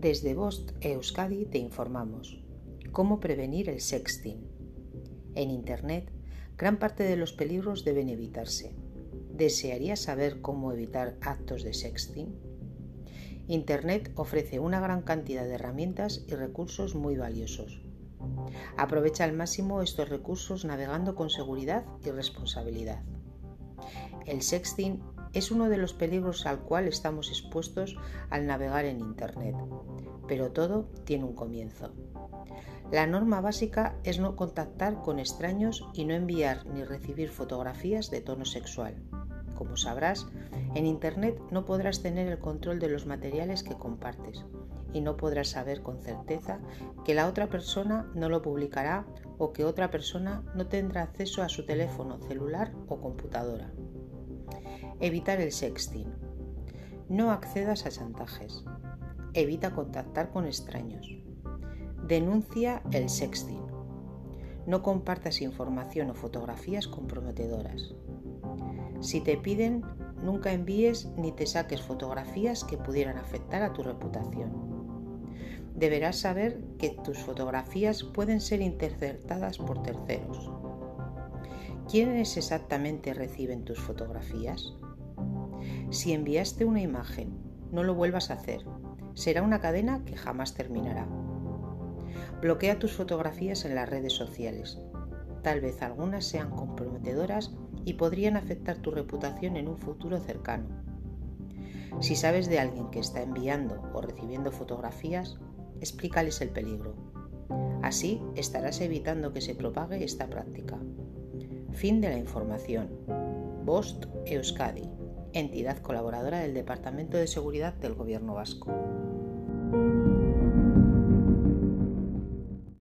Desde Bost Euskadi te informamos. ¿Cómo prevenir el sexting? En Internet, gran parte de los peligros deben evitarse. ¿Desearías saber cómo evitar actos de sexting? Internet ofrece una gran cantidad de herramientas y recursos muy valiosos. Aprovecha al máximo estos recursos navegando con seguridad y responsabilidad. El sexting es uno de los peligros al cual estamos expuestos al navegar en Internet, pero todo tiene un comienzo. La norma básica es no contactar con extraños y no enviar ni recibir fotografías de tono sexual. Como sabrás, en Internet no podrás tener el control de los materiales que compartes y no podrás saber con certeza que la otra persona no lo publicará o que otra persona no tendrá acceso a su teléfono celular o computadora. Evitar el sexting. No accedas a chantajes. Evita contactar con extraños. Denuncia el sexting. No compartas información o fotografías comprometedoras. Si te piden, nunca envíes ni te saques fotografías que pudieran afectar a tu reputación. Deberás saber que tus fotografías pueden ser interceptadas por terceros. ¿Quiénes exactamente reciben tus fotografías? Si enviaste una imagen, no lo vuelvas a hacer. Será una cadena que jamás terminará. Bloquea tus fotografías en las redes sociales. Tal vez algunas sean comprometedoras y podrían afectar tu reputación en un futuro cercano. Si sabes de alguien que está enviando o recibiendo fotografías, explícales el peligro. Así estarás evitando que se propague esta práctica. Fin de la información. Bost Euskadi entidad colaboradora del Departamento de Seguridad del Gobierno Vasco.